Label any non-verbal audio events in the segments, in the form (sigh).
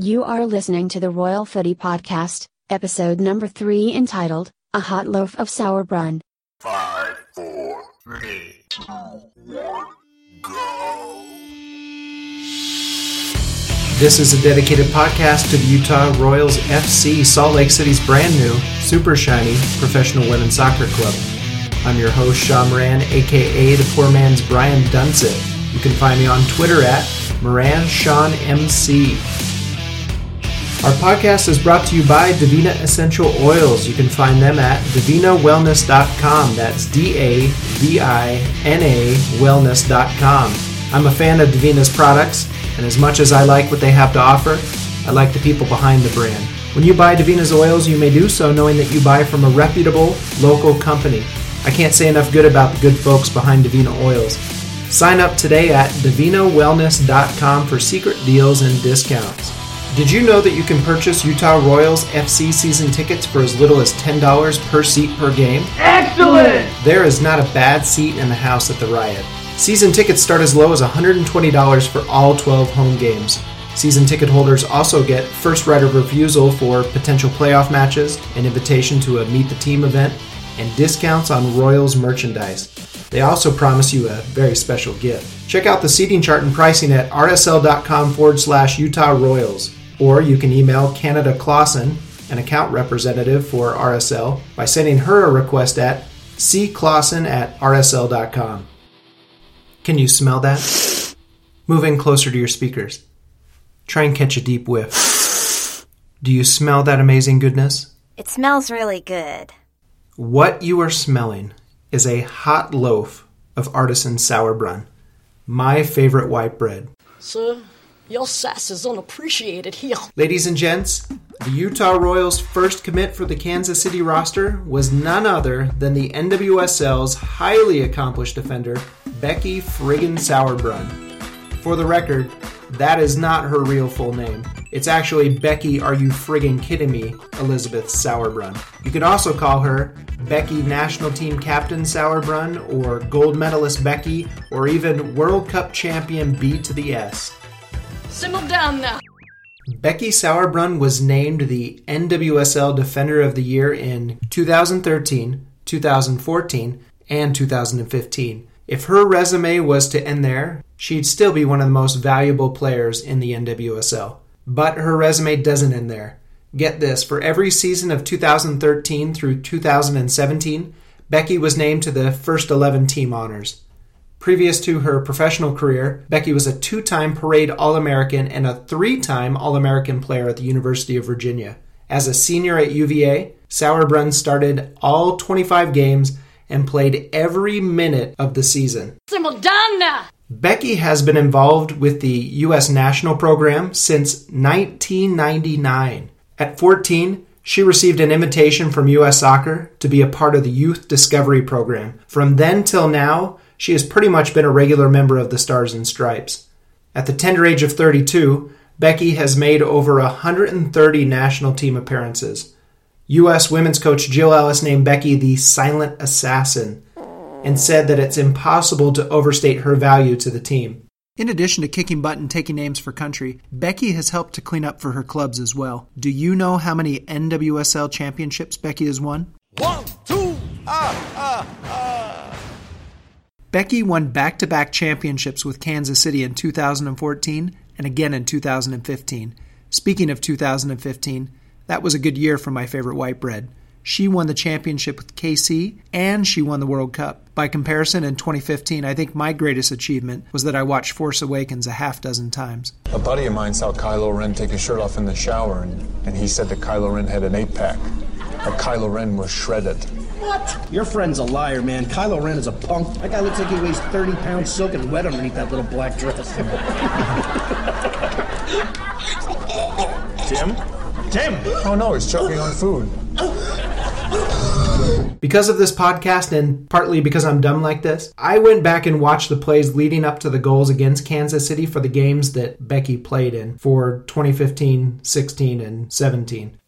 You are listening to the Royal Footy Podcast, episode number three entitled, A Hot Loaf of Sauerbrunn. Five, four, three, two, one, go. This is a dedicated podcast to the Utah Royals FC, Salt Lake City's brand new, super shiny professional women's soccer club. I'm your host, Sean Moran, aka the poor man's Brian Dunseth. You can find me on Twitter at MoranSeanMC. Our podcast is brought to you by Davina Essential Oils. You can find them at davinawellness.com. That's D A V I N A wellness.com. I'm a fan of Davina's products, and as much as I like what they have to offer, I like the people behind the brand. When you buy Davina's oils, you may do so knowing that you buy from a reputable local company. I can't say enough good about the good folks behind Davina Oils. Sign up today at davinawellness.com for secret deals and discounts. Did you know that you can purchase Utah Royals FC season tickets for as little as $10 per seat per game? Excellent! There is not a bad seat in the house at the Rio. Season tickets start as low as $120 for all 12 home games. Season ticket holders also get first right of refusal for potential playoff matches, an invitation to a Meet the Team event, and discounts on Royals merchandise. They also promise you a very special gift. Check out the seating chart and pricing at rsl.com forward slash Utah Royals. Or you can email Canada Clausen, an account representative for RSL, by sending her a request at cclausen at rsl.com. Can you smell that? Move in closer to your speakers. Try and catch a deep whiff. Do you smell that amazing goodness? It smells really good. What you are smelling is a hot loaf of artisan sauerbrunn, my favorite white bread. Sir, your sass is unappreciated here. Ladies and gents, the Utah Royals' first commit for the Kansas City roster was none other than the NWSL's highly accomplished defender, Becky Friggin Sauerbrunn. For the record, that is not her real full name. It's actually Becky Are You Friggin' Kidding Me, Elizabeth Sauerbrunn. You could also call her Becky National Team Captain Sauerbrunn, or Gold Medalist Becky, or even World Cup Champion B to the S. Becky Sauerbrunn was named the NWSL Defender of the Year in 2013, 2014, and 2015. If her resume was to end there, she'd still be one of the most valuable players in the NWSL. But her resume doesn't end there. Get this for every season of 2013 through 2017, Becky was named to the first 11 team honors. Previous to her professional career, Becky was a two time Parade All American and a three time All American player at the University of Virginia. As a senior at UVA, Sauerbrunn started all 25 games and played every minute of the season. Simmer. Becky has been involved with the U.S. national program since 1999. At 14, she received an invitation from U.S. Soccer to be a part of the Youth Discovery Program. From then till now, she has pretty much been a regular member of the Stars and Stripes. At the tender age of 32, Becky has made over 130 national team appearances. U.S. women's coach Jill Ellis named Becky the silent assassin and said that it's impossible to overstate her value to the team. In addition to kicking butt and taking names for country, Becky has helped to clean up for her clubs as well. Do you know how many NWSL championships Becky has won? One, two, ah. Becky won back to back championships with Kansas City in 2014 and again in 2015. Speaking of 2015, that was a good year for my favorite white bread. She won the championship with KC and she won the World Cup. By comparison, in 2015, I think my greatest achievement was that I watched Force Awakens a half dozen times. A buddy of mine saw Kylo Ren take his shirt off in the shower, and, and he said that Kylo Ren had an eight pack. That Kylo Ren was shredded. What? Your friend's a liar, man. Kylo Ren is a punk. That guy looks like he weighs 30 pounds soaking wet underneath that little black dress. Tim? Tim! Oh no, he's choking on food. Because of this podcast, and partly because I'm dumb like this, I went back and watched the plays leading up to the goals against Kansas City for the games that Becky played in for 2015, 16, and 17.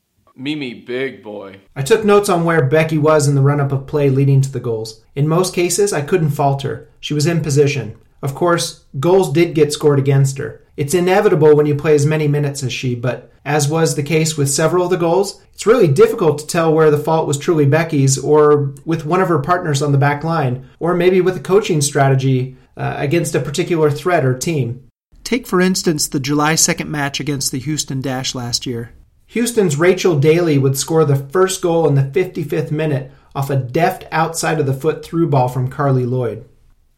Mimi, big boy. I took notes on where Becky was in the run up of play leading to the goals. In most cases, I couldn't fault her. She was in position. Of course, goals did get scored against her. It's inevitable when you play as many minutes as she, but as was the case with several of the goals, it's really difficult to tell where the fault was truly Becky's or with one of her partners on the back line, or maybe with a coaching strategy uh, against a particular threat or team. Take, for instance, the July 2nd match against the Houston Dash last year. Houston's Rachel Daly would score the first goal in the 55th minute off a deft outside of the foot through ball from Carli Lloyd.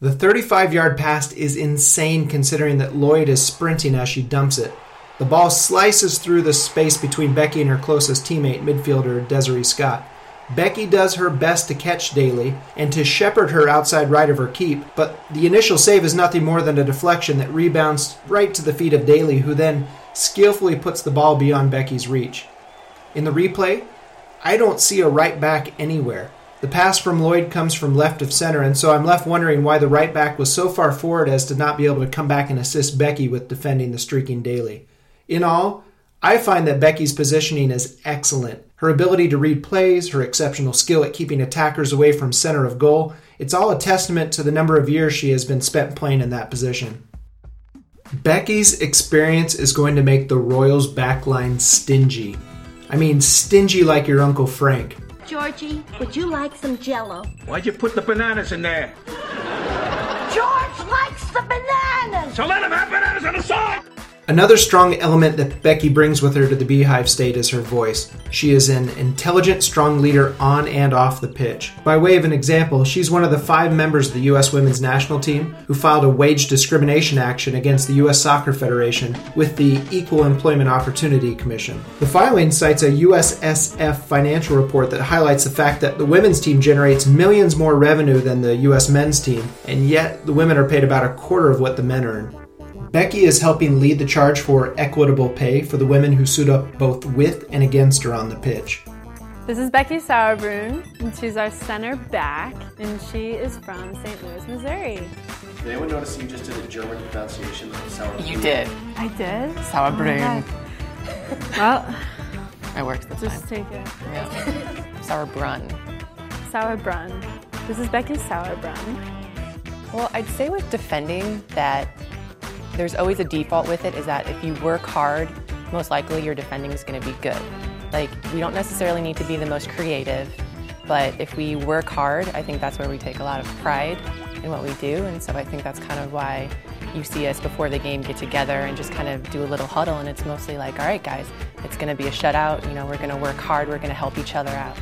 The 35 yard pass is insane considering that Lloyd is sprinting as she dumps it. The ball slices through the space between Becky and her closest teammate, midfielder Desiree Scott. Becky does her best to catch Daly and to shepherd her outside right of her keep, but the initial save is nothing more than a deflection that rebounds right to the feet of Daly, who then skillfully puts the ball beyond Becky's reach. In the replay, I don't see a right back anywhere. The pass from Lloyd comes from left of center, and so I'm left wondering why the right back was so far forward as to not be able to come back and assist Becky with defending the streaking Daly. In all, I find that Becky's positioning is excellent. Her ability to read plays, her exceptional skill at keeping attackers away from center of goal, it's all a testament to the number of years she has been spent playing in that position. Becky's experience is going to make the Royals backline stingy. I mean, stingy like your Uncle Frank. Georgie, would you like some jello? Why'd you put the bananas in there? George likes the bananas! So let him have bananas on the side! Another strong element that Becky brings with her to the Beehive State is her voice. She is an intelligent, strong leader on and off the pitch. By way of an example, she's one of the five members of the U.S. women's national team who filed a wage discrimination action against the U.S. Soccer Federation with the Equal Employment Opportunity Commission. The filing cites a USSF financial report that highlights the fact that the women's team generates millions more revenue than the U.S. men's team, and yet the women are paid about a quarter of what the men earn. Becky is helping lead the charge for equitable pay for the women who suit up both with and against her on the pitch. This is Becky Sauerbrunn, and she's our center back, and she is from St. Louis, Missouri. Did anyone notice you just did a German pronunciation of Sauerbrunn? You did. I did? Sauerbrunn. Oh well, (laughs) it works this just time. take it. Yeah. Sauerbrunn. Sauerbrunn. This is Becky Sauerbrunn. Well, I'd say with defending that there's always a default with it is that if you work hard, most likely your defending is going to be good. Like, we don't necessarily need to be the most creative, but if we work hard, I think that's where we take a lot of pride in what we do. And so I think that's kind of why you see us before the game get together and just kind of do a little huddle. And it's mostly like, all right, guys, it's going to be a shutout. You know, we're going to work hard, we're going to help each other out.